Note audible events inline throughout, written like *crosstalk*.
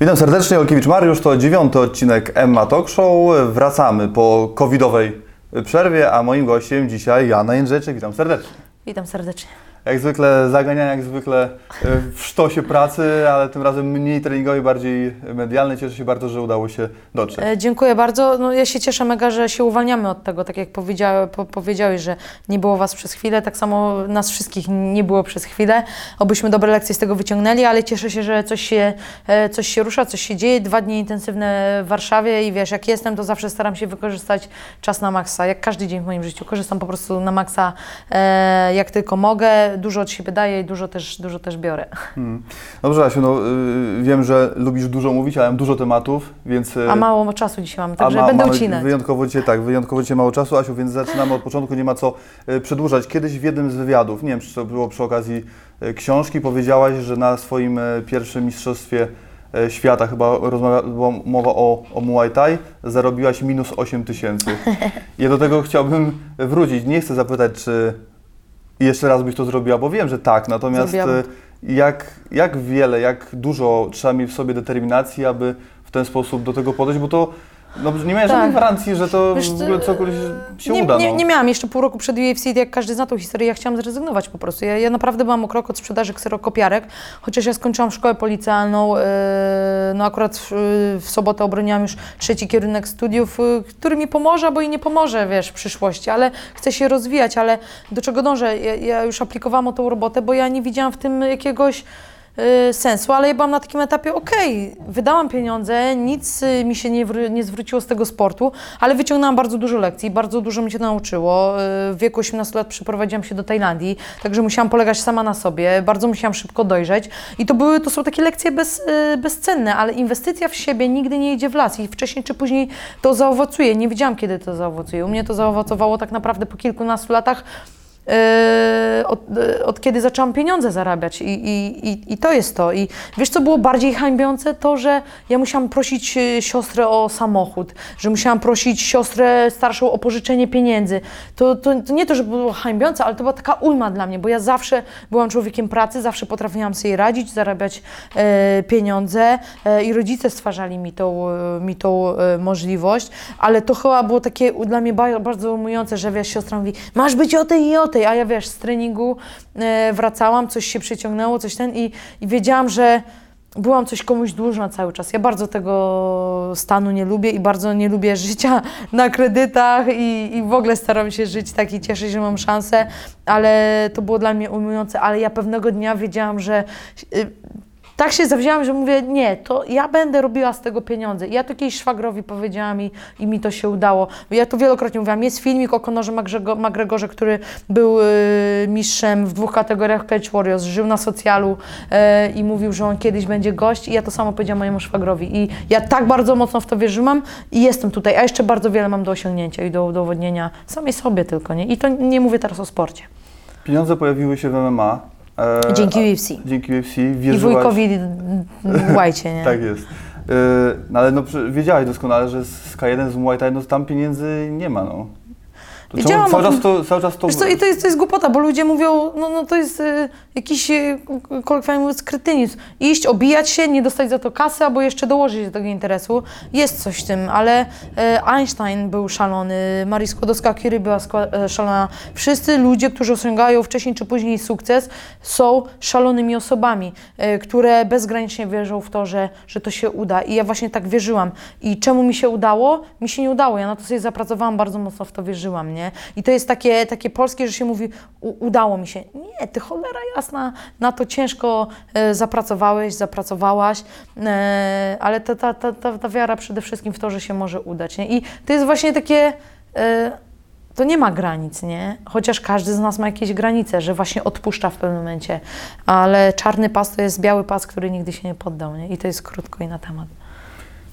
Witam serdecznie, Olkiewicz Mariusz, to dziewiąty odcinek Emma Talk Show. Wracamy po covidowej przerwie, a moim gościem dzisiaj Jana Jędrzejczyk. Witam serdecznie. Witam serdecznie. Jak zwykle zaganiania, jak zwykle e, w sztosie pracy, ale tym razem mniej treningowej, bardziej medialnej. Cieszę się bardzo, że udało się dotrzeć. E, dziękuję bardzo. No, ja się cieszę mega, że się uwalniamy od tego, tak jak powiedziały, po, powiedziałeś, że nie było Was przez chwilę, tak samo nas wszystkich nie było przez chwilę. Obyśmy dobre lekcje z tego wyciągnęli, ale cieszę się, że coś się, e, coś się rusza, coś się dzieje. Dwa dni intensywne w Warszawie i wiesz, jak jestem, to zawsze staram się wykorzystać czas na maksa, jak każdy dzień w moim życiu. Korzystam po prostu na maksa, jak tylko mogę. Dużo od siebie daję i dużo też, dużo też biorę. Hmm. Dobrze, Asiu, no, y, wiem, że lubisz dużo mówić, ale mam dużo tematów, więc... y, A mało czasu dzisiaj mamy, także ma- będę mamy ucinać. Wyjątkowo dzisiaj tak, wyjątkowo dzisiaj mało czasu, Asiu, więc zaczynamy od początku, nie ma co e, przedłużać. Kiedyś w jednym z wywiadów, nie wiem, czy to było przy okazji książki, powiedziałaś, że na swoim pierwszym mistrzostwie świata, chyba rozmawia, była mowa o, o Muay Thai, zarobiłaś minus 8 tysięcy. *laughs* Ja do tego chciałbym wrócić. Nie chcę zapytać, czy jeszcze raz byś to zrobiła, bo wiem, że tak, natomiast e, jak, jak wiele, jak dużo trzeba mieć w sobie determinacji, aby w ten sposób do tego podejść, bo to no, nie miałeś Tak. żadnej gwarancji, że to Wiesz, w ogóle cokolwiek się nie, uda. nie, no. nie miałam jeszcze pół roku przed UFC, jak każdy zna tą historię, ja chciałam zrezygnować po prostu. Ja, ja naprawdę byłam o krok od sprzedaży kserokopiarek, chociaż ja skończyłam szkołę policjalną, yy, no akurat w, w sobotę obroniłam już trzeci kierunek studiów, yy, który mi pomoże, albo i nie pomoże, wiesz, w przyszłości, ale chcę się rozwijać, ale do czego dążę? Ja, ja już aplikowałam o tą robotę, bo ja nie widziałam w tym jakiegoś sensu, ale ja byłam na takim etapie, okej, wydałam pieniądze, nic y, mi się nie, nie zwróciło z tego sportu, ale wyciągnęłam bardzo dużo lekcji, bardzo dużo mi się nauczyło. Y, W wieku 18 lat przeprowadziłam się do Tajlandii, także musiałam polegać sama na sobie, bardzo musiałam szybko dojrzeć i to były, to są takie lekcje bez, y, bezcenne, ale inwestycja w siebie nigdy nie idzie w las i wcześniej czy później to zaowocuje. Nie wiedziałam, kiedy to zaowocuje. U mnie to zaowocowało tak naprawdę po kilkunastu latach od, yy, od kiedy zaczęłam pieniądze zarabiać I, i, i, to jest to. I wiesz, co było bardziej hańbiące? To, że ja musiałam prosić yy, siostrę o samochód, że musiałam prosić siostrę starszą o pożyczenie pieniędzy. To, to, to nie to, że było hańbiące, ale to była taka ujma dla mnie, bo ja zawsze byłam człowiekiem pracy, zawsze potrafiłam sobie radzić, zarabiać e, pieniądze e, i rodzice stwarzali mi tą, e, mi tą e, możliwość, ale to chyba było takie dla mnie ba- bardzo ujmujące, że wiesz, siostra mówi, masz być o tej i o tej, a ja wiesz, z treningu e, wracałam, coś się przyciągnęło, coś ten i, i wiedziałam, że byłam coś komuś dłużna cały czas. Ja bardzo tego stanu nie lubię i bardzo nie lubię *laughs* życia na kredytach i, i w ogóle staram się żyć tak i się, że mam szansę, ale to było dla mnie ujmujące, ale ja pewnego dnia wiedziałam, że y, tak się zawzięłam, że mówię, nie, to ja będę robiła z tego pieniądze. I ja to kiedyś szwagrowi powiedziałam i, i mi to się udało. Ja to wielokrotnie mówiłam, jest filmik o McGrego- McGregorze, który był y, mistrzem w dwóch kategoriach Cage Warriors, żył na socjalu y, i mówił, że on kiedyś będzie gość i ja to samo powiedziałam mojemu szwagrowi. I ja tak bardzo mocno w to wierzyłam i jestem tutaj, a jeszcze bardzo wiele mam do osiągnięcia i do udowodnienia samej sobie tylko, nie? I to nie mówię teraz o sporcie. Pieniądze pojawiły się w MMA. E, Dzięki UFC. Dzięki UFC. I Wierzyłaś, wujkowi Łajcie, nie? *laughs* Tak jest. E, no ale no, wiedziałaś doskonale, że z K1 z Muay Thai, no tam pieniędzy nie ma, no. Wiedziałam cały, czas to, cały czas to... Wiesz co, i to jest, to jest głupota, bo ludzie mówią, no, no to jest y, jakiś, y, kolokwialnie mówiąc, kretynizm. Iść, obijać się, nie dostać za to kasy, albo jeszcze dołożyć do tego interesu. Jest coś w tym, ale y, Einstein był szalony, Marii Skłodowska-Curie była e, szalona. Wszyscy ludzie, którzy osiągają wcześniej czy później sukces, są szalonymi osobami, y, które bezgranicznie wierzą w to, że, że to się uda. I ja właśnie tak wierzyłam. I czemu mi się udało? Mi się nie udało. Ja na to sobie zapracowałam, bardzo mocno w to wierzyłam, nie? I to jest takie, takie polskie, że się mówi, udało mi się. Nie, ty cholera jasna, na to ciężko e, zapracowałeś, zapracowałaś, e, ale ta, ta, ta, ta, ta wiara przede wszystkim w to, że się może udać, nie? I to jest właśnie takie... E, to nie ma granic, nie? Chociaż każdy z nas ma jakieś granice, że właśnie odpuszcza w pewnym momencie, ale czarny pas to jest biały pas, który nigdy się nie poddał, nie? I to jest krótko i na temat.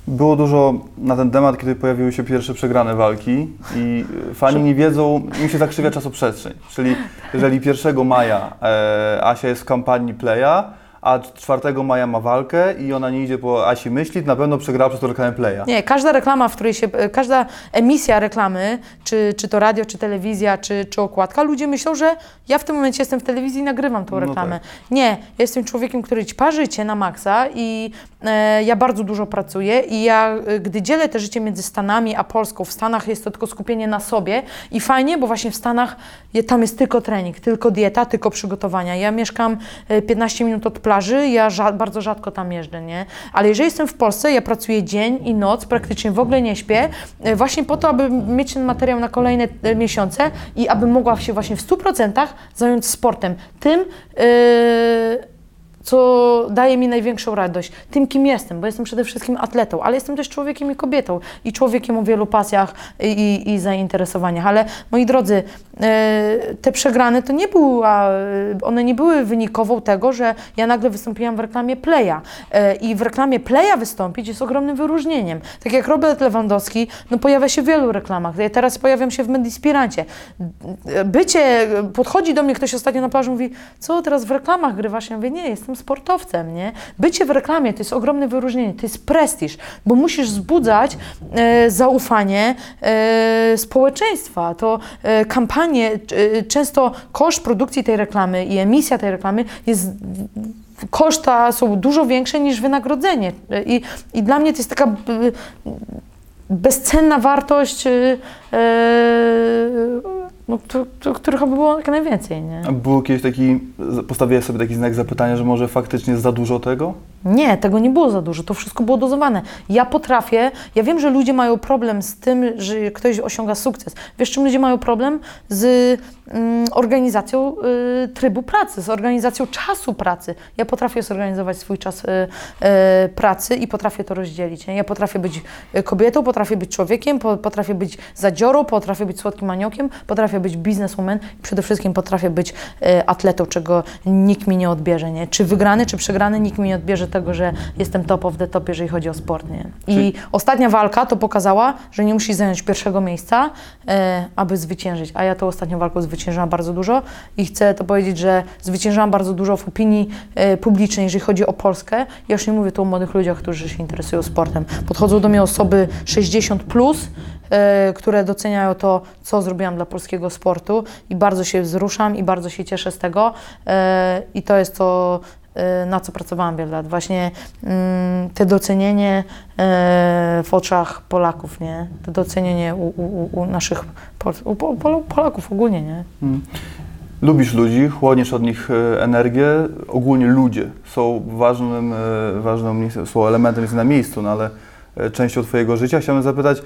Było dużo na ten temat, kiedy pojawiły się pierwsze przegrane walki i fani nie wiedzą, im się zakrzywia czasoprzestrzeń. Czyli jeżeli 1 maja e, Asia jest w kampanii Playa, a 4 maja ma walkę i ona nie idzie po Asi myśli, to na pewno przegrała przez to reklamę Playa. Nie, każda reklama, w której się, każda emisja reklamy, czy, czy to radio, czy telewizja, czy, czy okładka, ludzie myślą, że ja w tym momencie jestem w telewizji i nagrywam tą No reklamę. Nie, ja jestem człowiekiem, który ćpa życie na maksa i e, ja bardzo dużo pracuję i ja, e, gdy dzielę te życie między Stanami a Polską, w Stanach jest to tylko skupienie na sobie i fajnie, bo właśnie w Stanach je, tam jest tylko trening, tylko dieta, tylko przygotowania. Ja mieszkam e, 15 minut od plaży, ja ża- bardzo rzadko tam jeżdżę, nie? Ale jeżeli jestem w Polsce, ja pracuję dzień i noc, praktycznie w ogóle nie śpię, e, właśnie po to, aby mieć ten materiał na kolejne e, miesiące i aby mogła się właśnie w 100% zająć sportem. Tym, e, co daje mi największą radość, tym kim jestem, bo jestem przede wszystkim atletą, ale jestem też człowiekiem i kobietą i człowiekiem o wielu pasjach i, i, i zainteresowaniach. Ale moi drodzy, e, te przegrane to nie była, e, one nie były wynikową tego, że ja nagle wystąpiłam w reklamie Playa. E, I w reklamie Playa wystąpić jest ogromnym wyróżnieniem. Tak jak Robert Lewandowski, no pojawia się w wielu reklamach. Ja teraz pojawiam się w Medispirancie. Bycie, podchodzi do mnie ktoś ostatnio na plaży mówi, co teraz w reklamach grywasz? Ja mówię, nie, jestem sportowcem, nie? Bycie w reklamie to jest ogromne wyróżnienie, to jest prestiż, bo musisz wzbudzać e, zaufanie e, społeczeństwa. To e, kampanie, e, często koszt produkcji tej reklamy i emisja tej reklamy jest koszta są dużo większe niż wynagrodzenie. E, I, i dla mnie to jest taka bezcenna wartość, e, no, któ- któ- których by było jak najwięcej, nie? A Był kiedyś taki, postawiłeś sobie taki znak zapytania, że może faktycznie za dużo tego? Nie, tego nie było za dużo, to wszystko było dozowane. Ja potrafię, ja wiem, że ludzie mają problem z tym, że ktoś osiąga sukces. Wiesz, czym ludzie mają problem? Z mm, organizacją y, trybu pracy, z organizacją czasu pracy. Ja potrafię zorganizować swój czas y, y, pracy i potrafię to rozdzielić. Nie? Ja potrafię być y, kobietą, potrafię być człowiekiem, po, potrafię być zadziorą, potrafię być słodkim aniołkiem, potrafię być bizneswoman i przede wszystkim potrafię być y, atletą, czego nikt mi nie odbierze. Nie? Czy wygrany, czy przegrany, nikt mi nie odbierze tego, że jestem top of the top, jeżeli chodzi o sport. Nie? I Czyli- ostatnia walka to pokazała, że nie musisz zająć pierwszego miejsca, e, aby zwyciężyć. A ja tą ostatnią walką zwyciężyłam bardzo dużo i chcę to powiedzieć, że zwyciężyłam bardzo dużo w opinii e, publicznej, jeżeli chodzi o Polskę. Ja już nie mówię tu o młodych ludziach, którzy się interesują sportem. Podchodzą do mnie osoby 60 plus, e, które doceniają to, co zrobiłam dla polskiego sportu i bardzo się wzruszam i bardzo się cieszę z tego. E, I to jest to, e, na co pracowałam wiele lat. Właśnie mm, te docenienie e, w oczach Polaków, nie? To docenienie u, u, u naszych Pol, u, Pol, Pol, Polaków ogólnie, nie? Lubisz ludzi, chłoniesz od nich energię. Ogólnie ludzie są ważnym, nie- są elementem jest na miejscu, no ale częścią Twojego życia. Chciałbym zapytać,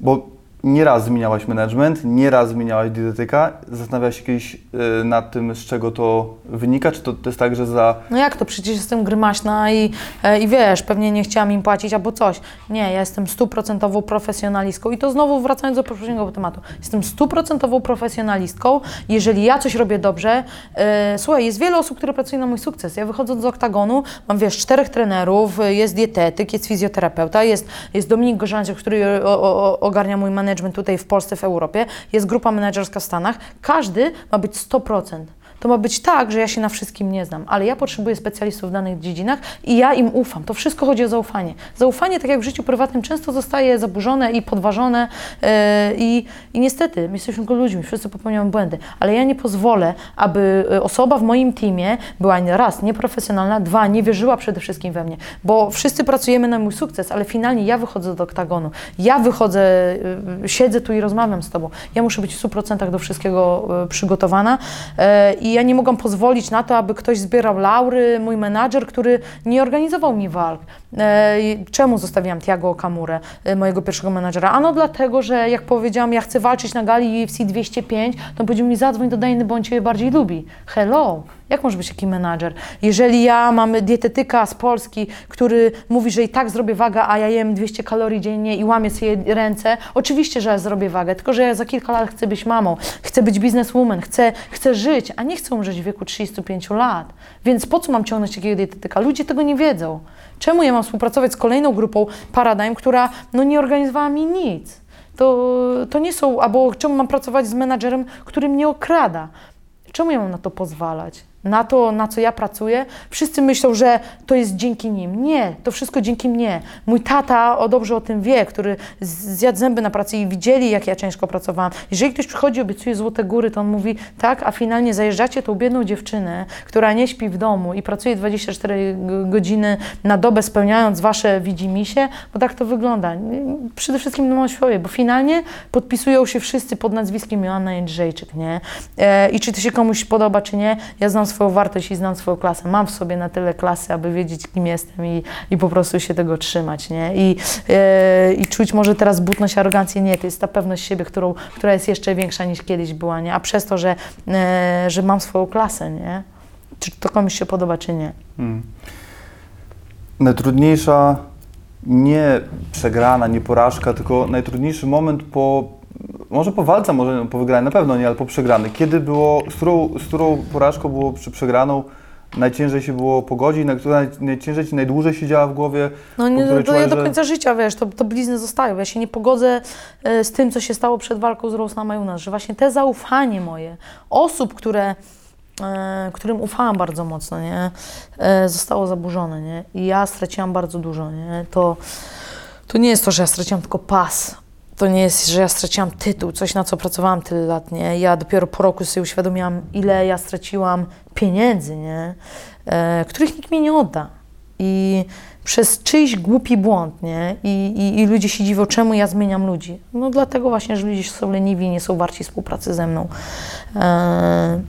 bo nieraz zmieniałaś management, nieraz zmieniałaś dietetyka. Zastanawiałaś się kiedyś e, nad tym, z czego to wynika? Czy to, to jest tak, że za No jak to? Przecież jestem grymaśna i, e, i wiesz, pewnie nie chciałam im płacić albo coś. Nie, ja jestem stuprocentową profesjonalistką i to znowu wracając do poprzedniego tematu. Jestem stuprocentową profesjonalistką. Jeżeli ja coś robię dobrze, e, słuchaj, jest wiele osób, które pracują na mój sukces. Ja wychodząc z oktagonu, mam wiesz, czterech trenerów, jest dietetyk, jest fizjoterapeuta, jest, jest Dominik Gorzańczyk, który o, o, ogarnia mój management tutaj w Polsce, w Europie, jest grupa menedżerska w Stanach. Każdy ma być 100%. To ma być tak, że ja się na wszystkim nie znam, ale ja potrzebuję specjalistów w danych dziedzinach i ja im ufam. To wszystko chodzi o zaufanie. Zaufanie, tak jak w życiu prywatnym, często zostaje zaburzone i podważone yy, i, i niestety, my jesteśmy tylko ludźmi, wszyscy popełniamy błędy, ale ja nie pozwolę, aby y, osoba w moim teamie była raz nieprofesjonalna, dwa nie wierzyła przede wszystkim we mnie, bo wszyscy pracujemy na mój sukces, ale finalnie ja wychodzę do oktagonu, ja wychodzę, y, siedzę tu i rozmawiam z Tobą. Ja muszę być w 100% do wszystkiego y, przygotowana i ja nie mogłam pozwolić na to, aby ktoś zbierał laury, mój menadżer, który nie organizował mi walk. E, Czemu zostawiłam Tiago Kamurę, e, mojego pierwszego menadżera? Ano dlatego, że jak powiedziałam, ja chcę walczyć na gali UFC 205, to powiedział mi zadzwoń do Dajny, bo on Ciebie bardziej lubi. Hello! Jak może być taki menadżer? Jeżeli ja mam dietetyka z Polski, który mówi, że i tak zrobię wagę, a ja jem 200 kalorii dziennie i łamię sobie ręce, oczywiście, że ja zrobię wagę, tylko że ja za kilka lat chcę być mamą, chcę być bizneswoman, chcę, chcę żyć, a nie chcę umrzeć w wieku 35 lat. Więc po co mam ciągnąć takiego dietetyka? Ludzie tego nie wiedzą. Czemu ja mam współpracować z kolejną grupą Paradigm, która no, nie organizowała mi nic? To, to nie są, albo czemu mam pracować z menadżerem, który mnie okrada? Czemu ja mam na to pozwalać? Na to, na co ja pracuję, wszyscy myślą, że to jest dzięki nim. Nie, to wszystko dzięki mnie. Mój tata o dobrze o tym wie, który zjadł zęby na pracy i widzieli, jak ja ciężko pracowałam. Jeżeli ktoś przychodzi obiecuje złote góry, to on mówi tak, a finalnie zajeżdżacie tą biedną dziewczynę, która nie śpi w domu i pracuje 24 g- godziny na dobę, spełniając wasze widzimisię, bo tak to wygląda. Przede wszystkim na świecie, bo finalnie podpisują się wszyscy pod nazwiskiem Joanna Jędrzejczyk, nie? E, I czy to się komuś podoba, czy nie, ja znam swoją wartość i znam swoją klasę. Mam w sobie na tyle klasy, aby wiedzieć, kim jestem i, i po prostu się tego trzymać, nie? I, e, I czuć może teraz butność, arogancję, nie, to jest ta pewność siebie, którą, która jest jeszcze większa niż kiedyś była, nie? A przez to, że, e, że mam swoją klasę, nie? Czy to komuś się podoba, czy nie. Mm. Najtrudniejsza nie przegrana, nie porażka, tylko najtrudniejszy moment po, może po walce, może po wygranej, na pewno nie, ale po przegranej. Kiedy było, z którą, z którą porażką było przy przegraną najciężej się było pogodzić, na która naj, najciężej Ci najdłużej siedziała w głowie? No nie, której to ja czułaś, do że- końca życia, wiesz, to, to blizny zostają. Ja się nie pogodzę e, z tym, co się stało przed walką z Rose Namajunas, że właśnie te zaufanie moje, osób, które, e, którym ufałam bardzo mocno, nie, e, zostało zaburzone, nie, i ja straciłam bardzo dużo, nie, to, to nie jest to, że ja straciłam tylko pas, to nie jest, że ja straciłam tytuł, coś na co pracowałam tyle lat, nie? Ja dopiero po roku sobie uświadomiłam, ile ja straciłam pieniędzy, nie? E, których nikt mi nie odda. I przez czyjś głupi błąd, nie? I, i, I ludzie się dziwią, czemu ja zmieniam ludzi. No dlatego właśnie, że ludzie są leniwi, nie są warci współpracy ze mną. E,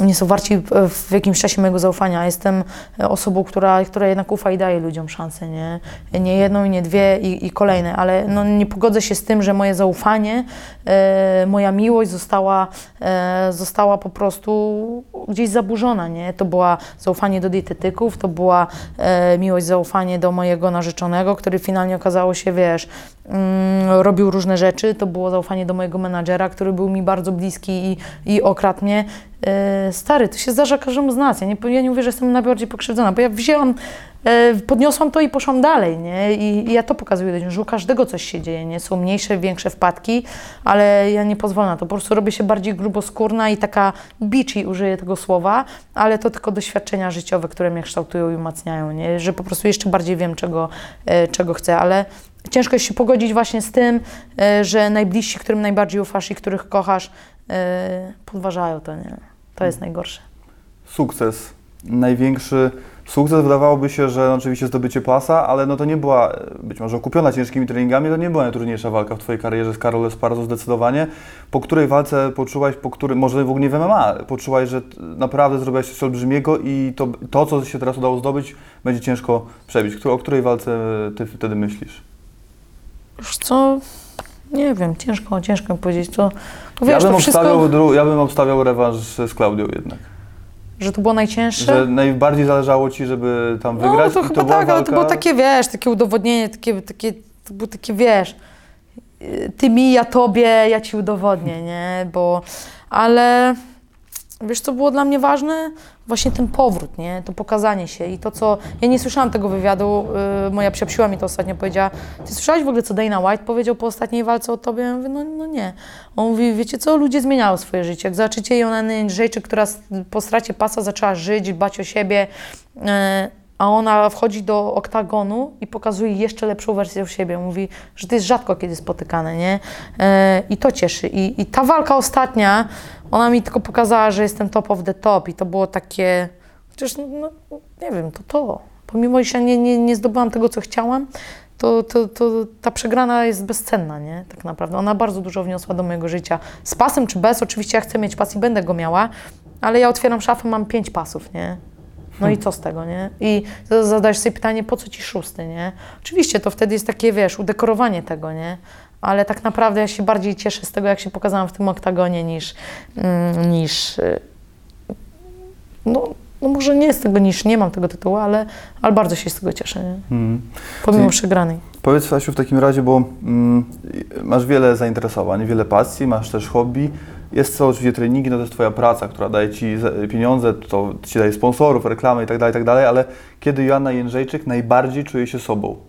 nie są warci w- jakimś czasie mojego zaufania. Jestem osobą, która, która jednak ufa i daje ludziom szansę, nie? Nie jedną i nie dwie i, i kolejne, ale no, nie pogodzę się z tym, że moje zaufanie, e, moja miłość została, e, została po prostu gdzieś zaburzona, nie? To była zaufanie do dietetyków, to była e, miłość, zaufanie do mojego narzeczonego, który finalnie okazało się, wiesz, mm, robił różne rzeczy, to było zaufanie do mojego menadżera, który był mi bardzo bliski i, i okradł mnie. E, stary, to się zdarza każdemu z nas. Ja nie, ja nie mówię, że jestem najbardziej pokrzywdzona, bo ja wzięłam, e, podniosłam to i poszłam dalej, nie? I, I ja to pokazuję ludziom, że u każdego coś się dzieje, nie? Są mniejsze, większe wpadki, ale ja nie pozwolę na to. Po prostu robię się bardziej gruboskórna i taka bitchy, użyję tego słowa, ale to tylko doświadczenia życiowe, które mnie kształtują i umacniają, nie? Że po prostu jeszcze bardziej wiem, czego, e, czego chcę, ale ciężko jest się pogodzić właśnie z tym, e, że najbliżsi, którym najbardziej ufasz i których kochasz, podważają to, nie? To jest najgorsze. Sukces. Największy sukces wydawałoby się, że oczywiście zdobycie pasa, ale no to nie była, być może okupiona ciężkimi treningami, to nie była najtrudniejsza walka w Twojej karierze z Karol Esparzo zdecydowanie. Po której walce poczułaś, po której, może w ogóle nie w MMA, poczułaś, że naprawdę zrobiłaś coś olbrzymiego i to, to, co się teraz udało zdobyć, będzie ciężko przebić. O której walce Ty wtedy myślisz? Wiesz co, nie wiem, ciężko, ciężko powiedzieć, to, to Ja wiesz, bym, to wszystko, obstawiał, ja bym obstawiał rewanż z Klaudią jednak. że to było najcięższe. Że najbardziej zależało Ci, żeby tam wygrać No to chyba to tak, ale to walka... było takie, wiesz, takie udowodnienie, takie, takie, to było takie, wiesz, y, ty mi, ja tobie, ja ci udowodnię, nie, bo, ale wiesz, co było dla mnie ważne? Właśnie ten powrót, nie, to pokazanie się i to, co, ja nie słyszałam tego wywiadu, y, moja przyjaciółka mi to ostatnio powiedziała, ty słyszałaś w ogóle, co Dana White powiedział po ostatniej walce o tobie? Ja mówię, no, no nie. On mówi, wiecie co, ludzie zmieniają swoje życie, jak zobaczycie Jonanę Jędrzejczyk, która po stracie pasa zaczęła żyć, dbać o siebie, y, a ona wchodzi do oktagonu i pokazuje jeszcze lepszą wersję siebie. Mówi, że to jest rzadko kiedy spotykane, nie? E, I to cieszy. I, I ta walka ostatnia, ona mi tylko pokazała, że jestem top of the top i to było takie, chociaż no, no, nie wiem, to to. Pomimo, że nie, nie, nie zdobyłam tego, co chciałam, to, to, to ta przegrana jest bezcenna, nie? Tak naprawdę. Ona bardzo dużo wniosła do mojego życia. Z pasem czy bez, oczywiście ja chcę mieć pas i będę go miała, ale ja otwieram szafę, mam pięć pasów, nie? No i co z tego, nie? I zadajesz sobie pytanie, po co ci szósty, nie? Oczywiście to wtedy jest takie, wiesz, udekorowanie tego, nie? Ale tak naprawdę ja się bardziej cieszę z tego, jak się pokazałam w tym oktagonie, niż, mm, niż y, no, no może nie z tego niż, nie mam tego tytułu, ale, ale bardzo się z tego cieszę, nie? Mhm. Pomimo Czyli- przegranej. Powiedz Asiu w takim razie, bo mm, masz wiele zainteresowań, wiele pasji, masz też hobby. Jest to oczywiście treningi, no to jest Twoja praca, która daje Ci pieniądze, to Ci daje sponsorów, reklamy itd., itd., ale kiedy Joanna Jędrzejczyk najbardziej czuje się sobą?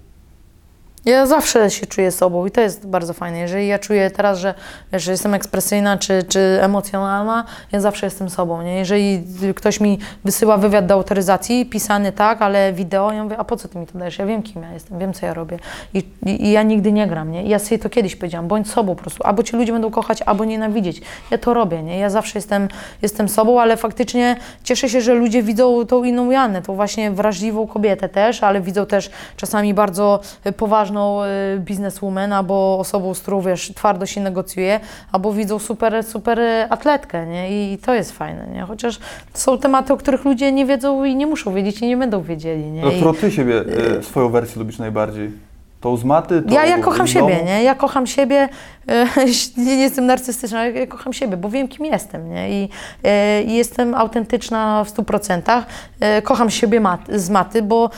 Ja zawsze się czuję sobą i to jest bardzo fajne. Jeżeli ja czuję teraz, że, że jestem ekspresyjna czy, czy emocjonalna, ja zawsze jestem sobą. Nie? Jeżeli ktoś mi wysyła wywiad do autoryzacji, pisany tak, ale wideo, ja mówię, a po co ty mi to dajesz? Ja wiem, kim ja jestem, wiem, co ja robię. I, i, i ja nigdy nie gram. Nie? Ja sobie to kiedyś powiedziałam, bądź sobą po prostu. Albo ci ludzie będą kochać, albo nienawidzieć. Ja to robię. Nie? Ja zawsze jestem, jestem sobą, ale faktycznie cieszę się, że ludzie widzą tą inną Janę, tą właśnie wrażliwą kobietę też, ale widzą też czasami bardzo poważną y, bizneswoman, albo osobą, z którą wiesz, twardo się negocjuje, albo widzą super, super y, atletkę, nie? I to jest fajne, nie? Chociaż są tematy, o których ludzie nie wiedzą i nie muszą wiedzieć i nie będą wiedzieli, nie? No, I- ty siebie, e, swoją wersję lubisz najbardziej? Tą z maty? Tą Ja, ja kocham domu? siebie, nie? Ja kocham siebie, e, *laughs* nie, nie jestem narcystyczna, ale ja kocham siebie, bo wiem, kim jestem, nie? I, e, i jestem autentyczna w 100%. E, kocham siebie mat, z maty, bo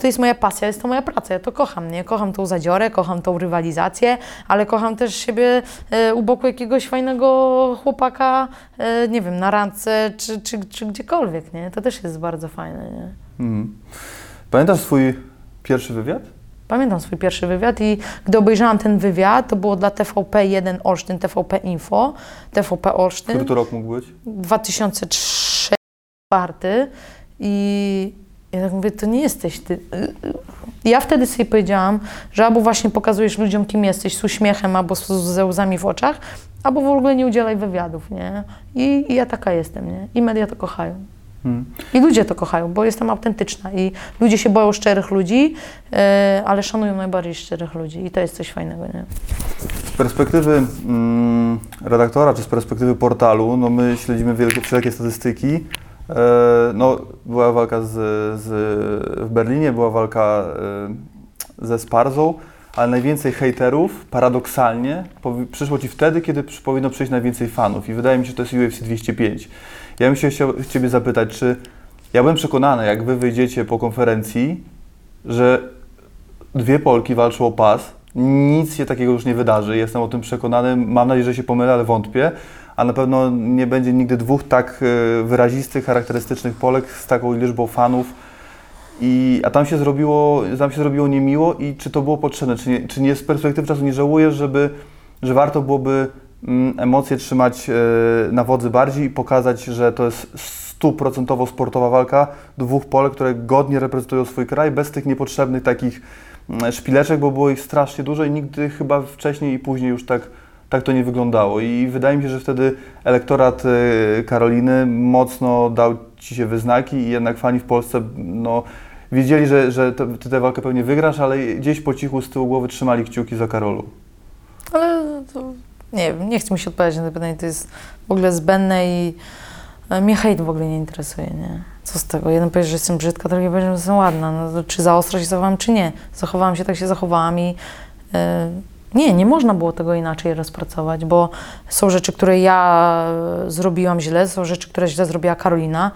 to jest moja pasja, jest to moja praca, ja to kocham, nie? Kocham tą zadziorę, kocham tą rywalizację, ale kocham też siebie u boku jakiegoś fajnego chłopaka, nie wiem, na randce czy, czy, czy gdziekolwiek, nie? To też jest bardzo fajne, nie? Mhm. Pamiętasz swój pierwszy wywiad? Pamiętam swój pierwszy wywiad i gdy obejrzałam ten wywiad, to było dla TVP1 Olsztyn, TVP Info, TVP Olsztyn, Który to rok mógł być? 2003 i ja tak mówię, to nie jesteś ty. Ja wtedy sobie powiedziałam, że albo właśnie pokazujesz ludziom, kim jesteś, z uśmiechem, albo z- ze łzami w oczach, albo w ogóle nie udzielaj wywiadów, nie? I, i ja taka jestem, nie? I media to kochają. Hmm. I ludzie to kochają, bo jestem autentyczna i ludzie się boją szczerych ludzi, e, ale szanują najbardziej szczerych ludzi i to jest coś fajnego, nie? Z perspektywy mm, redaktora, czy z perspektywy portalu, no my śledzimy wielkie, wszelkie statystyki. E, no, była walka z, z, w Berlinie, była walka e, ze Sparzą, ale najwięcej hejterów, paradoksalnie, przyszło Ci wtedy, kiedy powinno przyjść najwięcej fanów. I wydaje mi się, że to jest UFC 205. Ja bym się chciał Ciebie zapytać, czy ja byłem przekonany, jak Wy wyjdziecie po konferencji, że dwie Polki walczą o pas. Nic się takiego już nie wydarzy. Jestem o tym przekonany. Mam nadzieję, że się pomylę, ale wątpię. A na pewno nie będzie nigdy dwóch tak e, wyrazistych, charakterystycznych Polek z taką liczbą fanów. I, a tam się, zrobiło, tam się zrobiło niemiło i czy to było potrzebne? Czy nie, czy nie z perspektywy czasu nie żałujesz, żeby, że warto byłoby emocje trzymać e, na wodzy bardziej i pokazać, że to jest stuprocentowo sportowa walka dwóch Polek, które godnie reprezentują swój kraj, bez tych niepotrzebnych takich mm, szpileczek, bo było ich strasznie dużo i nigdy chyba wcześniej i później już tak, tak to nie wyglądało. I wydaje mi się, że wtedy elektorat e, Karoliny mocno dał Ci się wyznaki i jednak fani w Polsce no, wiedzieli, że, że Ty tę walkę pewnie wygrasz, ale gdzieś po cichu z tyłu głowy trzymali kciuki za Karolu. Ale to, nie wiem, nie chcę mi się odpowiadać na to pytanie, to jest w ogóle zbędne i e, mnie hejt w ogóle nie interesuje, nie? Co z tego? Jeden powie, że jestem brzydka, drugi powie, że jestem ładna. No, czy za ostro się zachowałam, czy nie? Zachowałam się, tak się zachowałam i e, nie, nie można było tego inaczej rozpracować, bo są rzeczy, które ja e, zrobiłam źle, są rzeczy, które źle zrobiła Karolina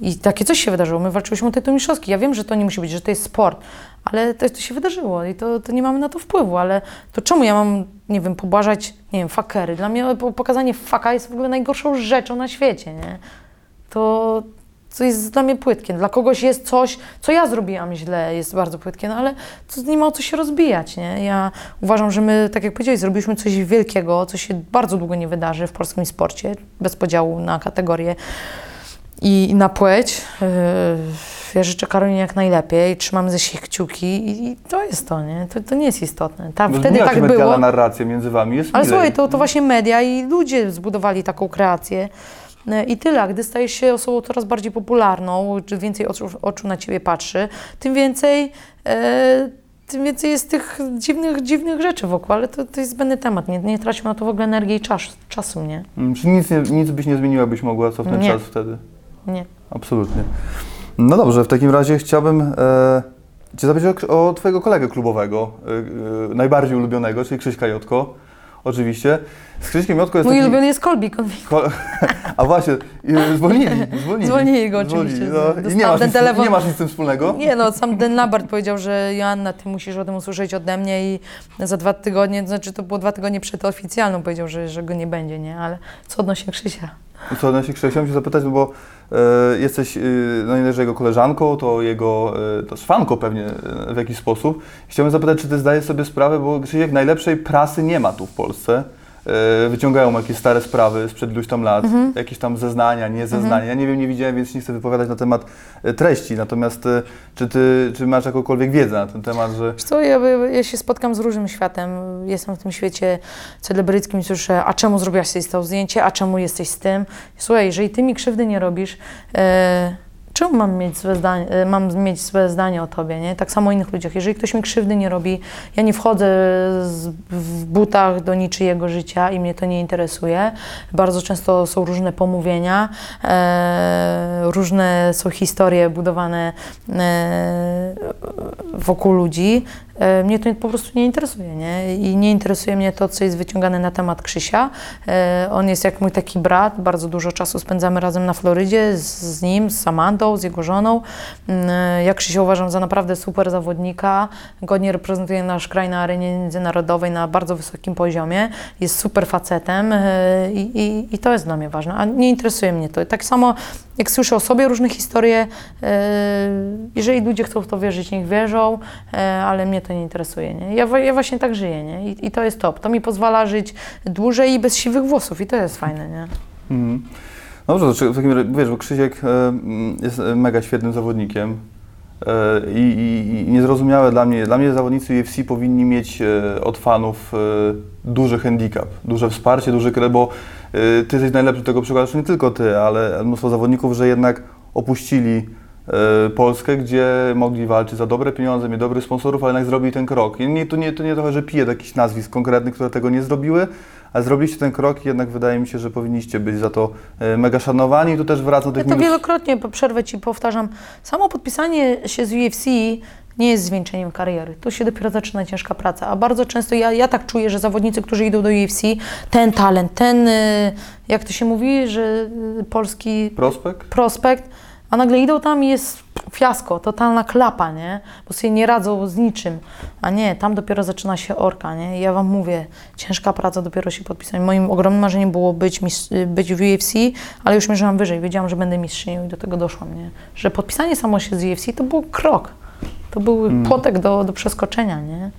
i takie coś się wydarzyło. My walczyłyśmy o tytuł mistrzowski. Ja wiem, że to nie musi być, że to jest sport, ale to, to się wydarzyło i to, to nie mamy na to wpływu, ale to czemu ja mam, nie wiem, pobłażać, nie wiem, fakery? Dla mnie po- pokazanie faka jest w ogóle najgorszą rzeczą na świecie, nie? To, to jest dla mnie płytkie. Dla kogoś jest coś, co ja zrobiłam źle, jest bardzo płytkie, no ale to nie ma o co się rozbijać, nie? Ja uważam, że my, tak jak powiedziałeś, zrobiliśmy coś wielkiego, co się bardzo długo nie wydarzy w polskim sporcie, bez podziału na kategorie i i na płeć. Yy, Ja życzę Karolinie jak najlepiej, trzymam ze siebie kciuki i, i to jest to, nie? To, to nie jest istotne. Tam, No, wtedy tak medialna było. narracja między Wami, jest Ale milej. słuchaj, to, to właśnie media i ludzie zbudowali taką kreację. E, I tyle, gdy stajesz się osobą coraz bardziej popularną, czy więcej oczu, oczu na ciebie patrzy, tym więcej, e, tym więcej jest tych dziwnych, dziwnych rzeczy wokół, ale to, to jest zbędny temat. Nie, nie traćmy na to w ogóle energii i czas, czasu, nie? Mm, Czy nic, nie, nic byś nie zmieniła, byś mogła cofnąć Nie. czas wtedy? Nie. Absolutnie. No dobrze, w takim razie chciałbym e, Cię zapytać o, o Twojego kolegę klubowego, e, e, najbardziej ulubionego, czyli Krzyśka Jotko. Oczywiście. Z Krzyśkiem Jotko jest Mój taki... ulubiony jest Kolbi Konwik. Ko- *laughs* A właśnie, i zwolnili, zwolnili. Zwolnili go oczywiście. No, i nie, masz ten nic, telefon. nie masz nic z tym wspólnego? Nie no, sam Den Lambert powiedział, że Joanna, ty musisz o tym usłyszeć ode mnie i za dwa tygodnie, to znaczy to było dwa tygodnie przed oficjalną, powiedział, że, że go nie będzie, nie? Ale co odnośnie Krzysia? Co, no się Krzysiek, chciałem się zapytać, no bo e, jesteś, e, no nie jego koleżanką, to jego, e, to fanką pewnie e, w jakiś sposób. Chciałem zapytać, czy ty zdajesz sobie sprawę, bo Krzysiek najlepszej prasy nie ma tu w Polsce. E, wyciągają jakieś stare sprawy sprzed iluś tam lat, Mhm. jakieś tam zeznania, nie zeznania. Ja nie wiem, nie widziałem, więc nie chcę wypowiadać na temat e, treści. Natomiast e, czy ty czy masz jakąkolwiek wiedzę na ten temat, że Wiesz co, ja, ja się spotkam z różnym światem. Jestem w tym świecie celebryckim i słyszę, a czemu zrobiłaś sobie to zdjęcie, a czemu jesteś z tym? Słuchaj, jeżeli ty mi krzywdy nie robisz, e, czemu mam mieć, złe zdanie, e, mam mieć złe zdanie o tobie, nie? Tak samo o innych ludziach. Jeżeli ktoś mi krzywdy nie robi, ja nie wchodzę z, w butach do niczyjego życia i mnie to nie interesuje. Bardzo często są różne pomówienia, e, różne są historie budowane e, wokół ludzi. E, Mnie to po prostu nie interesuje, nie? I nie interesuje mnie to, co jest wyciągane na temat Krzysia. E, On jest jak mój taki brat, bardzo dużo czasu spędzamy razem na Florydzie z, nim, z Samandą, z jego żoną. Mm, e, Ja Krzysia uważam za naprawdę super zawodnika, godnie reprezentuje nasz kraj na arenie międzynarodowej na bardzo wysokim poziomie, jest super facetem i, i, i to jest dla mnie ważne, a nie interesuje mnie to. Tak samo jak słyszę o sobie różne historie, jeżeli ludzie chcą w to wierzyć, niech wierzą, ale mnie to nie interesuje. Nie? Ja, ja właśnie tak żyję nie? I, i to jest top. To mi pozwala żyć dłużej i bez siwych włosów i to jest fajne. Nie? Mhm. Dobrze, to w takim razie, wiesz, bo Krzysiek e, jest e, mega świetnym zawodnikiem e, i, i, i niezrozumiałe dla mnie, dla mnie zawodnicy UFC powinni mieć od fanów duży handicap, duże wsparcie, duży kredyt, bo ty jesteś najlepszy tego przykładu, nie tylko ty, ale mnóstwo zawodników, że jednak opuścili Polskę, gdzie mogli walczyć za dobre pieniądze, mieć dobrych sponsorów, ale jednak zrobili ten krok. I nie, to, nie, to nie trochę, że piję jakichś nazwisk konkretnych, które tego nie zrobiły, ale zrobiliście ten krok i jednak wydaje mi się, że powinniście być za to e, mega szanowani. I tu też wracam do Ja tych to minus... wielokrotnie przerwę Ci powtarzam. Samo podpisanie się z UFC nie jest zwieńczeniem kariery. Tu się dopiero zaczyna ciężka praca. A bardzo często ja, ja tak czuję, że zawodnicy, którzy idą do UFC, ten talent, ten, y, jak to się mówi, że y, polski Prospekt? prospekt, a nagle idą tam i jest fiasko, totalna klapa, nie? Bo sobie nie radzą z niczym. A nie, tam dopiero zaczyna się orka, nie? I ja Wam mówię, ciężka praca dopiero się podpisać. Moim ogromnym marzeniem było być, być w UFC, ale już mierzyłam wyżej. Wiedziałam, że będę mistrzynią i do tego doszłam, nie? Że podpisanie samo się z UFC to był krok. To był Mm. płotek do, do przeskoczenia, nie?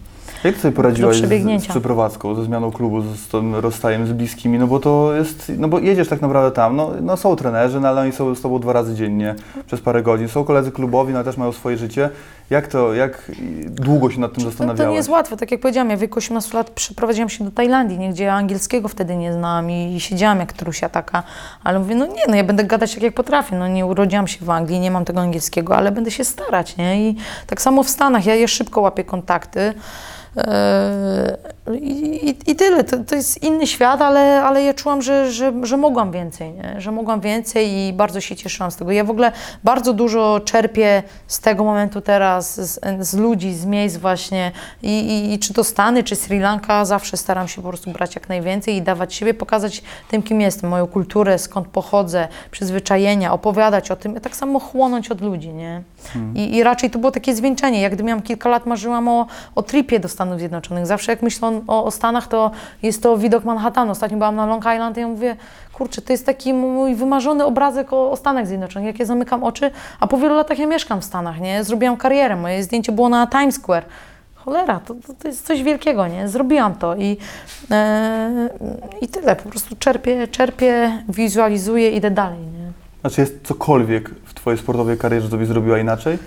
Jak sobie poradziłaś z, z przeprowadzką, ze zmianą klubu, z, tym rozstajem z bliskimi? No bo to jest, no bo jedziesz tak naprawdę tam, no, no są trenerzy, no ale oni są z tobą dwa razy dziennie, przez parę godzin. Są koledzy klubowi, no też mają swoje życie. Jak to, jak długo się nad tym To, to zastanawiałeś? nie jest łatwe. Tak jak powiedziałam, ja w wieku 18 lat przeprowadziłam się do Tajlandii, nie, gdzie ja angielskiego wtedy nie znałam i, i siedziałam jak trusia taka. Ale mówię, no nie, no ja będę gadać tak jak potrafię. No nie urodziłam się w Anglii, nie mam tego angielskiego, ale będę się starać, nie? I tak samo w Stanach, ja je szybko łapię kontakty. Eee, I, i, I tyle. To, to jest inny świat, ale, ale ja czułam, że, że, że mogłam więcej, nie? że mogłam więcej i bardzo się cieszyłam z tego. Ja w ogóle bardzo dużo czerpię z tego momentu teraz, z, z ludzi, z miejsc właśnie I, i, i czy to Stany, czy Sri Lanka, zawsze staram się po prostu brać jak najwięcej i dawać siebie, pokazać tym, kim jestem, moją kulturę, skąd pochodzę, przyzwyczajenia, opowiadać o tym, tak samo chłonąć od ludzi, nie? I, I raczej to było takie zwieńczenie. Jak gdy miałam kilka lat, marzyłam o, o tripie do Stanów Zjednoczonych. Zawsze jak myślę o, o Stanach, to jest to widok Manhattanu. Ostatnio byłam na Long Island i ja mówię, kurczę, to jest taki mój wymarzony obrazek o, o Stanach Zjednoczonych. Jak ja zamykam oczy, a po wielu latach ja mieszkam w Stanach, nie? Zrobiłam karierę, moje zdjęcie było na Times Square. Cholera, to, to, to jest coś wielkiego, nie? Zrobiłam to i, e, i tyle. Po prostu czerpię, czerpię, wizualizuję, idę dalej, nie? Znaczy jest cokolwiek w twojej sportowej karierze, co byś zrobiła inaczej?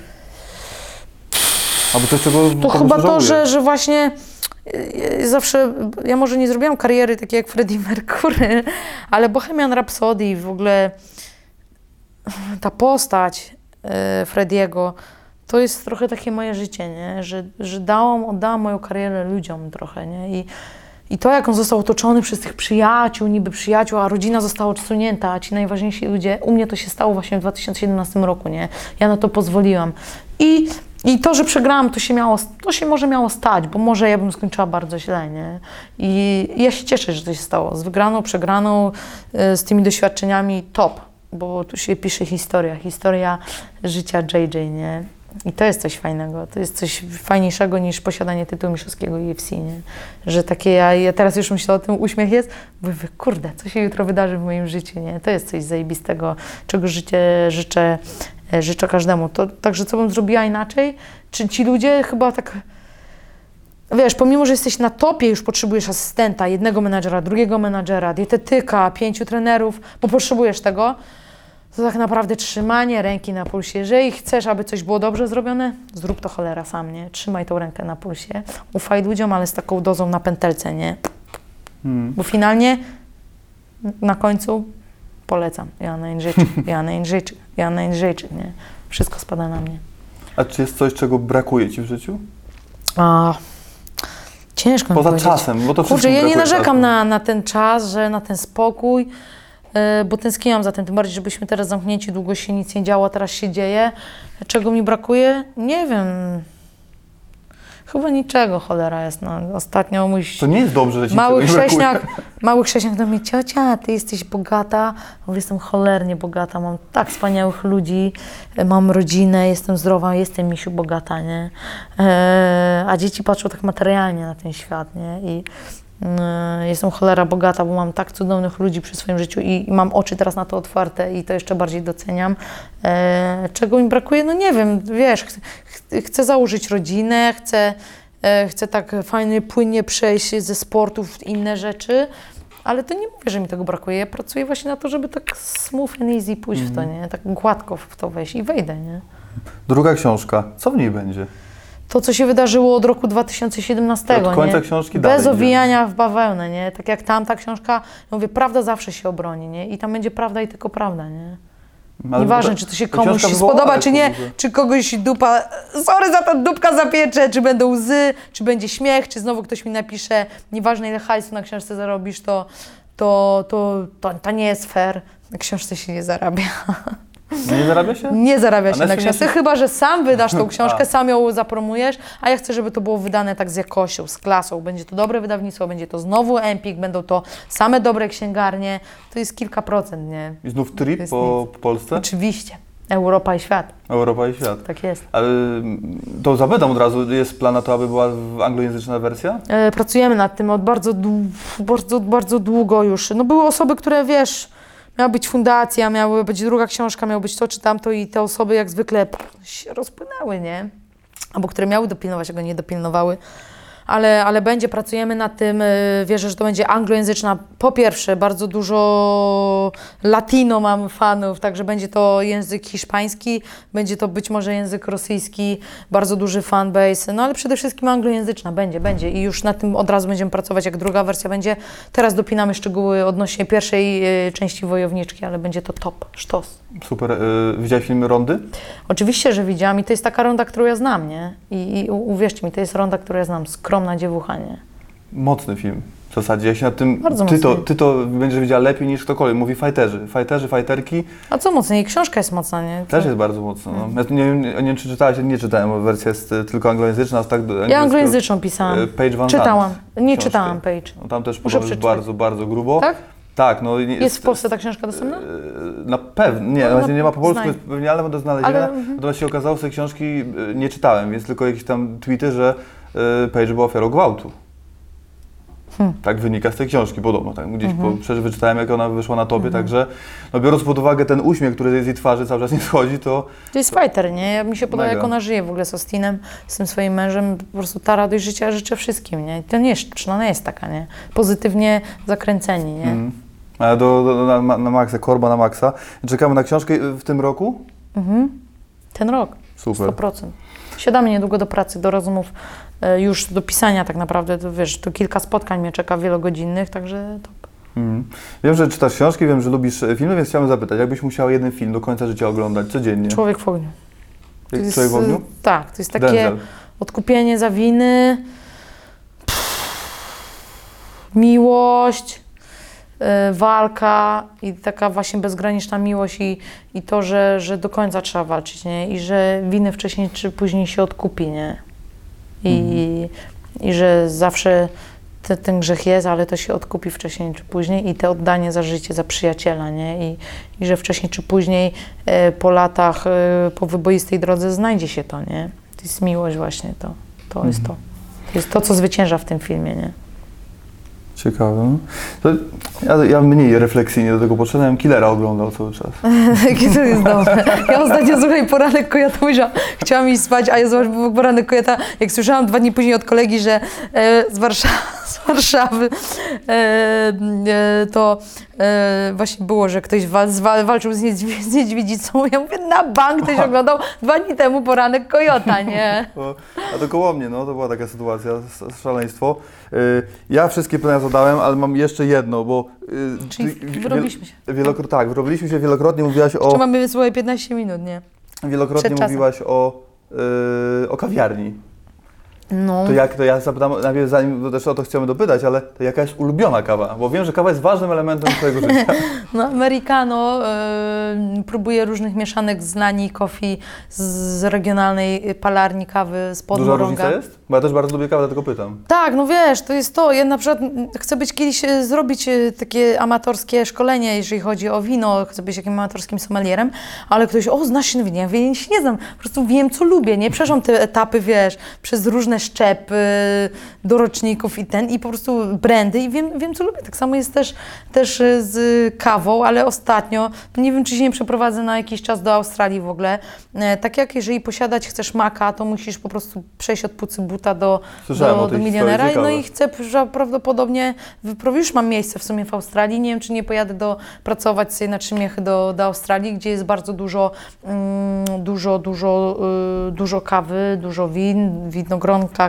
Albo coś, czego To chyba to, że, że właśnie zawsze, ja może nie zrobiłam kariery takiej jak Freddie Mercury, *laughs* ale Bohemian Rhapsody w ogóle ta postać e, Frediego, to jest trochę takie moje życie, nie? Że, że dałam, oddałam moją karierę ludziom trochę, nie? I, I to, jak on został otoczony przez tych przyjaciół, niby przyjaciół, a rodzina została odsunięta, a ci najważniejsi ludzie, u mnie to się stało właśnie w 2017 roku, nie? Ja na to pozwoliłam. I, i to, że przegrałam, to się, miało, to się może miało stać, bo może ja bym skończyła bardzo źle, nie? I, ja się cieszę, że to się stało. Z wygraną, przegraną, y, z tymi doświadczeniami top, bo tu się pisze historia, historia życia JJ, nie? I to jest coś fajnego. To jest coś fajniejszego niż posiadanie tytułu mistrzowskiego UFC, nie? Że takie ja, ja teraz już myślę o tym, uśmiech jest, mówię, kurde, co się jutro wydarzy w moim życiu, nie? To jest coś zajebistego, czego życie życzę, życzę każdemu. To, także co bym zrobiła inaczej? Czy ci ludzie chyba tak... Wiesz, pomimo, że jesteś na topie, już potrzebujesz asystenta, jednego menadżera, drugiego menadżera, dietetyka, pięciu trenerów, bo potrzebujesz tego, to tak naprawdę trzymanie ręki na pulsie. Jeżeli chcesz, aby coś było dobrze zrobione, zrób to cholera sam, nie? Trzymaj tą rękę na pulsie. Ufaj ludziom, ale z taką dozą na pętelce, nie? Mm. Bo finalnie na końcu polecam. Joanna Jędrzejczyk, Joanna Jędrzejczyk, Joanna Jędrzejczyk, nie? Wszystko spada na mnie. A czy jest coś, czego brakuje Ci w życiu? A, ciężko mi Poza powiedzieć. czasem, bo to Kurczę, ja nie narzekam czasu. na, na ten czas, że na ten spokój, e, bo tęskniłam za tym, tym bardziej, żebyśmy teraz zamknięci, długo się nic nie działo, teraz się dzieje. Czego mi brakuje? Nie wiem. Chyba niczego, cholera jest. No, ostatnio mój To nie jest dobrze, że Ci mały chrześniak, mały chrześniak do mnie, ciocia, ty jesteś bogata. Mówię, jestem cholernie bogata, mam tak wspaniałych ludzi, e, mam rodzinę, jestem zdrowa, jestem misiu bogata, nie? E, a dzieci patrzą tak materialnie na ten świat, nie? I jestem cholera bogata, bo mam tak cudownych ludzi przy swoim życiu i, i mam oczy teraz na to otwarte i to jeszcze bardziej doceniam. E, czego mi brakuje? No nie wiem, wiesz, chcę, ch- chcę założyć rodzinę, chcę, e, chcę tak fajnie, płynnie przejść ze sportów w inne rzeczy, ale to nie mówię, że mi tego brakuje. Ja pracuję właśnie na to, żeby tak smooth and easy pójść w to, nie? Tak gładko w to wejść i wejdę, nie? Druga książka, co w niej będzie? To, co się wydarzyło od roku 2017, Od końca nie? książki Bez dalej owijania w bawełnę, nie? Tak jak tamta książka, ja mówię, prawda zawsze się obroni, nie? I tam będzie prawda i tylko prawda, nie? Ale Nieważne, ta- czy to się ta komuś wywołała spodoba, czy nie, czy kogoś dupa, sorry za to dupka zapiecze, czy będą łzy, czy będzie śmiech, czy znowu ktoś mi napisze, nieważne ile hajsu na książce zarobisz, to, to, to, to, to nie jest fair. Na książce się nie zarabia. *laughs* Nie zarabia się? Nie zarabia się na książce, chyba że sam wydasz tą *laughs* książkę, sam ją zapromujesz, a ja chcę, żeby to było wydane tak z jakością, z klasą. Będzie to dobre wydawnictwo, będzie to znowu Empik, będą to same dobre księgarnie. To jest kilka procent, nie? I znów trip po po Polsce? Oczywiście. Europa i świat. Europa i świat. Tak jest. Ale mm, to zapytam od razu, jest plan na to, aby była anglojęzyczna wersja? E, Pracujemy nad tym od bardzo, bardzo, bardzo długo już. No były osoby, które wiesz, miała być fundacja, miała być druga książka, miało być to czy tamto i te osoby jak zwykle się rozpłynęły, nie? Albo które miały dopilnować, a go nie dopilnowały. Ale, ale będzie, pracujemy nad tym. e, Wierzę, że to będzie anglojęzyczna. Po pierwsze, bardzo dużo latino mam fanów, także będzie to język hiszpański, będzie to być może język rosyjski, bardzo duży fanbase, no ale przede wszystkim anglojęzyczna będzie, będzie i już nad tym od razu będziemy pracować, jak druga wersja będzie. Teraz dopinamy szczegóły odnośnie pierwszej e, części Wojowniczki, ale będzie to top, sztos. Super. Y, widziałeś filmy Rondy? Oczywiście, że widziałam i to jest taka ronda, którą ja znam, nie? I, i uwierzcie mi, to jest ronda, którą ja znam, skromna dziewucha, nie? Mocny film. W zasadzie, ja się nad tym... Bardzo ty, to, mocny. ty to będziesz wiedziała lepiej niż ktokolwiek. Mówi fajterzy. Fajterzy, fajterki A co mocniej, książka jest mocna, nie? też jest bardzo mocno. No. Ja nie, wiem- nie wiem, czy czytałaś, nie czytałem, bo wersja jest y, tylko anglojęzyczna, tak Ja anglojęzyczną pisałam. Y, Page Van Czytałam. Nie książkę. czytałam Page. No, tam też podobno bardzo, bardzo grubo. Tak? Tak, no. nie- Jest w Polsce ta książka dostępna? y, Na pewno, nie, No, no, nie ma po polsku, jest pewnie, ale do znalezienia. Ale, mhm. Natomiast się okazało, że tej książki y, nie czytałem, więc tylko jakieś tam tweety, że y, Page była ofiarą gwałtu. Hmm. Tak wynika z tej książki, podobno. Tak, gdzieś Mhm. po, przecież wyczytałem, jak ona wyszła na tobie, także no, biorąc pod uwagę ten uśmiech, który z jej twarzy cały czas nie schodzi, to To jest fighter, nie? Ja- Mi się podoba, Mega. jak ona żyje w ogóle z Austinem, z tym swoim mężem. Po prostu ta radość życia życzę wszystkim, nie? I To nie jest, przynajmniej jest taka, nie? Pozytywnie zakręceni, nie? mm. Do, do, na, na maksa, korba na maksa. Czekamy na książkę y, w tym roku? Mhm. Ten rok. Super. 100%. Siadamy niedługo do pracy, do rozmów, e, już do pisania tak naprawdę, to wiesz, tu kilka spotkań mnie czeka wielogodzinnych, także to Mhm. Wiem, że czytasz książki, wiem, że lubisz e, filmy, więc chciałem zapytać, jakbyś musiała jeden film do końca życia oglądać codziennie? Człowiek w ogniu. To Jak jest, Człowiek w ogniu? Tak, to jest takie Denzel. odkupienie za winy, miłość, e, walka i taka właśnie bezgraniczna miłość i, i to, że, że do końca trzeba walczyć, nie? I że winy wcześniej czy później się odkupi, nie? I, i że zawsze te, ten grzech jest, ale to się odkupi wcześniej czy później i te oddanie za życie, za przyjaciela, nie? I, i że wcześniej czy później e, po latach, e, po wyboistej drodze znajdzie się to, nie? To jest miłość właśnie, to, to jest to. To jest to, co zwycięża w tym filmie, nie? Ciekawe. To ja, ja mniej refleksyjnie do tego podszedłem. Killera oglądał cały czas. *laughs* To jest dobre. Ja ostatnio, słuchaj, poranek kojota myślałam, chciałam iść spać, a ja zobacz, był poranek kojota, jak słyszałam dwa dni później od kolegi, że e, z, Warszawy, z Warszawy e, e, to e, właśnie było, że ktoś walczył z, niedźwie, z niedźwiedzicą. *laughs* Ja mówię, na bank ktoś oglądał dwa dni temu poranek kojota, *laughs* nie? O, A to koło mnie, no to była taka sytuacja, szaleństwo. Ja wszystkie pytania zadałem, ale mam jeszcze jedno, bo... Czyli wyrobiliśmy się. Wielokro- tak, wyrobiliśmy się wielokrotnie, mówiłaś o... mamy, słuchaj, 15 minut, nie? Wielokrotnie mówiłaś o, o kawiarni. No. To jak, to ja zapytam, najpierw zanim też o to chcemy dopytać, ale to jaka jest ulubiona kawa? Bo wiem, że kawa jest ważnym elementem twojego życia. *laughs* No, Americano y, próbuje różnych mieszanek z Nani Coffee z, regionalnej palarni kawy z Duża Podmorąga. różnica jest? Bo ja też bardzo lubię kawę, dlatego pytam. Tak, no wiesz, to jest to. Ja na przykład chcę być kiedyś e, zrobić e, takie amatorskie szkolenie, jeżeli chodzi o wino, chcę być jakimś amatorskim sommelierem, ale ktoś, o, znasz się na winie, ja nie znam, po prostu wiem, co lubię, nie? Przeszłam te etapy, wiesz, przez różne szczepy, do roczników i ten, i po prostu brandy i wiem, wiem co lubię. Tak samo jest też, też e, z kawą, ale ostatnio, no nie wiem, czy się nie przeprowadzę na jakiś czas do Australii w ogóle. E, Tak jak jeżeli posiadać chcesz maka, to musisz po prostu przejść od pucy buta do, Słyszałem do, do milionera. No i chcę że prawdopodobnie, już mam miejsce w sumie w Australii. Nie wiem, czy nie pojadę do, pracować sobie na trzy miechy do, do Australii, gdzie jest bardzo dużo, mm, dużo, dużo, y, dużo kawy, dużo win,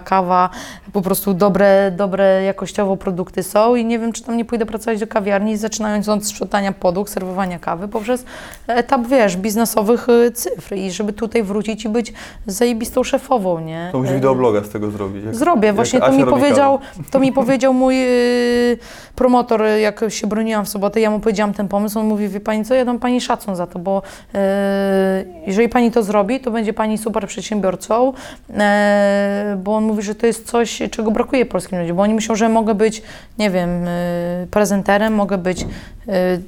kawa, po prostu dobre, dobre jakościowo produkty są i nie wiem, czy tam nie pójdę pracować do kawiarni, zaczynając od sprzątania podłóg, serwowania kawy, poprzez etap, wiesz, biznesowych y, cyfr i żeby tutaj wrócić i być zajebistą szefową, nie? To musisz Y, wideobloga z tego zrobić. Jak, Zrobię, właśnie to mi powiedział, *laughs* to mi powiedział mój yy, promotor, y, jak się broniłam w sobotę, ja mu powiedziałam ten pomysł, on mówi, wie pani co, ja dam pani szacun za to, bo yy, jeżeli pani to zrobi, to będzie pani super przedsiębiorcą, yy, bo on mówi, że to jest coś, czego brakuje polskim ludziom, bo oni myślą, że mogę być, nie wiem, yy, prezenterem, mogę być yy,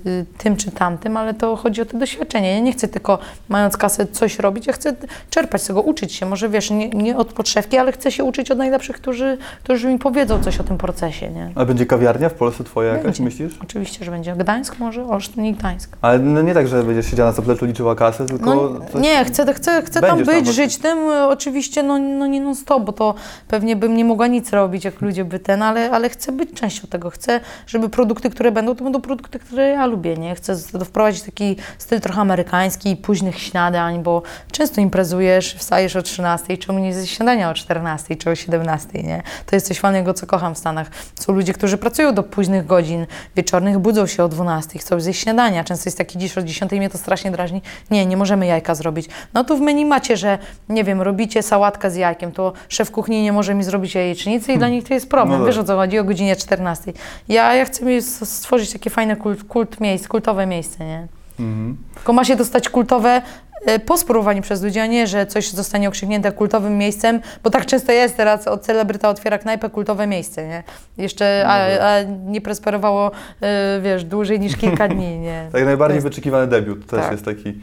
yy, tym czy tamtym, ale to chodzi o to doświadczenie. Ja nie chcę tylko, mając kasę, coś robić, ja chcę czerpać z tego, uczyć się, może wiesz, nie, nie od podszewki, ale chcę się uczyć od najlepszych, którzy, którzy mi powiedzą coś o tym procesie, nie? A będzie kawiarnia w Polsce twoja jakaś, Będzie. myślisz? Oczywiście, że będzie Gdańsk może, Olsztyn i Gdańsk. Ale no nie tak, że będziesz siedziała na zapleczu, liczyła kasę, tylko... No, coś- nie, chcę, chcę, chcę tam Będziesz tam być, właśnie. żyć tym, oczywiście no, no nie non stop, bo to pewnie bym nie mogła nic robić, jak ludzie by ten, ale, ale chcę być częścią tego, chcę, żeby produkty, które będą, to będą produkty, które ja lubię, nie? Chcę wprowadzić taki styl trochę amerykański, późnych śniadań, bo często imprezujesz, wstajesz o 13, czemu nie zjeść śniadania o 14 czy o 17, nie? To jest coś fajnego, co kocham w Stanach. Są ludzie, którzy pracują do późnych godzin wieczornych, budzą się o 12, chcą zjeść śniadania. Często jest taki dziś o 10 mnie to strasznie drażni. Nie, nie możemy jajka zrobić. No tu w menu macie, że nie wiem, robicie sałatkę z jajkiem, to szef kuchni nie może mi zrobić jajecznicy i dla nich to jest problem. No Wiesz tak. o co chodzi? O godzinie 14. Ja, ja chcę stworzyć takie fajne kult, kult miejsc, kultowe miejsce, nie? Mhm. Tylko ma się dostać kultowe e, po spróbowaniu przez ludzi, a nie, że coś zostanie okrzyknięte kultowym miejscem, bo tak często jest teraz, od celebryta otwiera knajpę, kultowe miejsce, nie? Jeszcze, a, a nie prosperowało, e, wiesz, dłużej niż kilka *laughs* dni, nie? Tak najbardziej jest- wyczekiwany debiut, też Tak. jest taki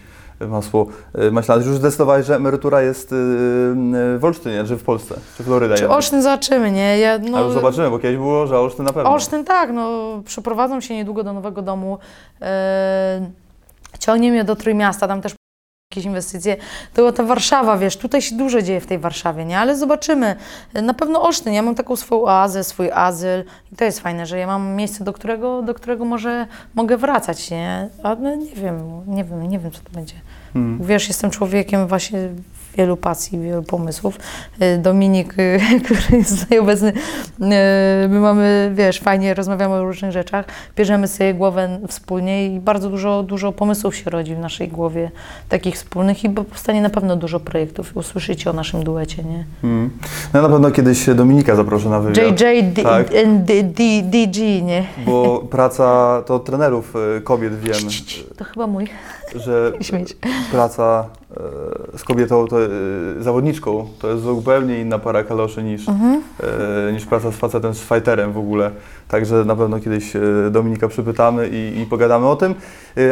masło e, maślane. Już zdecydowałeś, że emerytura jest y, y, w Olsztynie, czy w Polsce, czy Floryda Czy jednak. Olsztyn zobaczymy, nie? Ja, A no, już zobaczymy, bo kiedyś było, że Olsztyn na pewno. Olsztyn tak, no przeprowadzą się niedługo do nowego domu. E, ciągnie mnie do Trójmiasta, tam też jakieś inwestycje. To ta Warszawa, wiesz, tutaj się dużo dzieje w tej Warszawie, nie? Ale zobaczymy. Na pewno Olsztyn, ja mam taką swoją oazę, swój azyl i to jest fajne, że ja mam miejsce, do którego, do którego może mogę wracać, nie? Ale nie wiem, nie wiem, nie wiem, co to będzie. Hmm. Wiesz, jestem człowiekiem właśnie wielu pasji, wielu pomysłów. Y, Dominik, y, *laughs* który jest tutaj obecny, y, my mamy, wiesz, fajnie rozmawiamy o różnych rzeczach, bierzemy sobie głowę wspólnie i bardzo dużo, dużo pomysłów się rodzi w naszej głowie, takich wspólnych i powstanie na pewno dużo projektów. Usłyszycie o naszym duecie, nie? Mm. No na pewno kiedyś Dominika zaproszę na wywiad. JJ D- Tak. D- D- DG, nie? Bo praca to trenerów kobiet wiem. To chyba mój. Że *laughs* Śmieć. praca e, z kobietą, to, e, zawodniczką, to jest zupełnie inna para kaloszy niż, Mhm. e, niż praca z facetem, z fighterem w ogóle. Także na pewno kiedyś Dominika przypytamy i, i pogadamy o tym.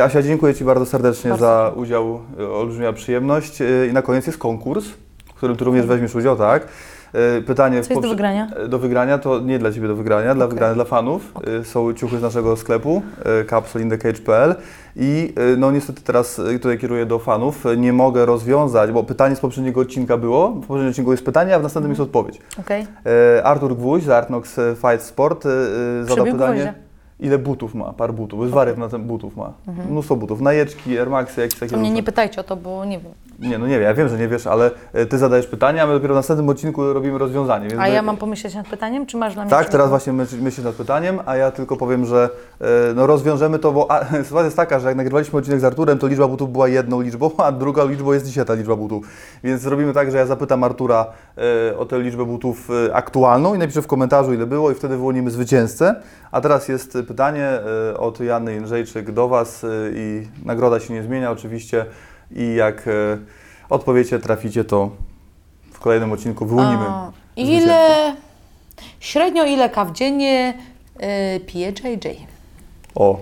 Asia, dziękuję Ci bardzo serdecznie Bardzo. za udział, olbrzymia przyjemność. I na koniec jest konkurs, w którym Ty również weźmiesz udział, tak? E, Pytanie Co jest do wygrania? E, Do wygrania to nie dla Ciebie do wygrania, dla wygrania dla fanów. E, Są ciuchy z naszego sklepu capsuleindthecage.pl i no niestety teraz tutaj kieruję do fanów. Nie mogę rozwiązać, bo pytanie z poprzedniego odcinka było. W poprzednim odcinku jest pytanie, a w następnym jest odpowiedź. E, Artur Gwóźdź z Artnox Fight Sport zadał Przybił pytanie. gwoździa. Ile butów ma, par butów? Jest wariant na ten butów ma. Mnóstwo butów. Najeczki, Air Maxy, jakieś takie To mnie nie pytajcie o to, bo nie wiem. Nie, no nie wiem, ja wiem, że nie wiesz, ale e, ty zadajesz pytania, a my dopiero w następnym odcinku robimy rozwiązanie. A my- ja mam pomyśleć nad pytaniem, czy masz dla mnie tak, teraz właśnie myśl- myślisz nad pytaniem, a ja tylko powiem, że e, no rozwiążemy to, bo a, *laughs* sytuacja jest taka, że jak nagrywaliśmy odcinek z Arturem, to liczba butów była jedną liczbą, *laughs* a druga liczbą jest dzisiaj ta liczba butów. Więc zrobimy tak, że ja zapytam Artura e, o tę liczbę butów e, aktualną i napiszę w komentarzu ile było i wtedy wyłonimy zwycięzcę. A teraz jest pytanie e, od Janny Jędrzejczyk do Was e, i nagroda się nie zmienia oczywiście i jak e, odpowiecie, traficie, to w kolejnym odcinku wyłonimy. A, Ile, średnio ile kaw dziennie y, pije JJ? O.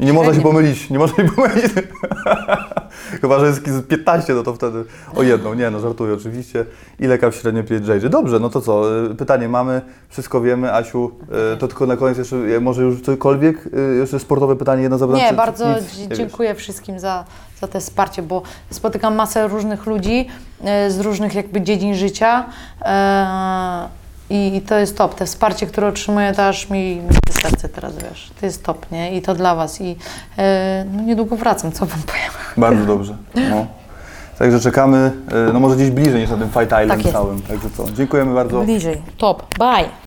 I nie można się Średnio. pomylić, nie można się pomylić. *laughs* Chyba, że jest z 15, no to wtedy o jedną. Nie, no żartuję oczywiście. Ile kaw średnio pije JJ? Dobrze, no to co? y, Pytanie mamy, wszystko wiemy. Asiu, y, to tylko na koniec jeszcze, y, może już cokolwiek, jeszcze sportowe pytanie jedno zadam. Nie, bardzo nic dziękuję wszystkim za, za te wsparcie, bo spotykam masę różnych ludzi z różnych jakby dziedzin życia e, i, to jest top. Te wsparcie, które otrzymuję, to aż mi, serce teraz, wiesz, to jest top, nie? I to dla Was i e, no niedługo wracam, co Wam powiem. Bardzo dobrze. No. Także czekamy, y, no może gdzieś bliżej niż na tym Fight Island Tak jest. całym. Także co, dziękujemy bardzo. Bliżej. Top. Bye.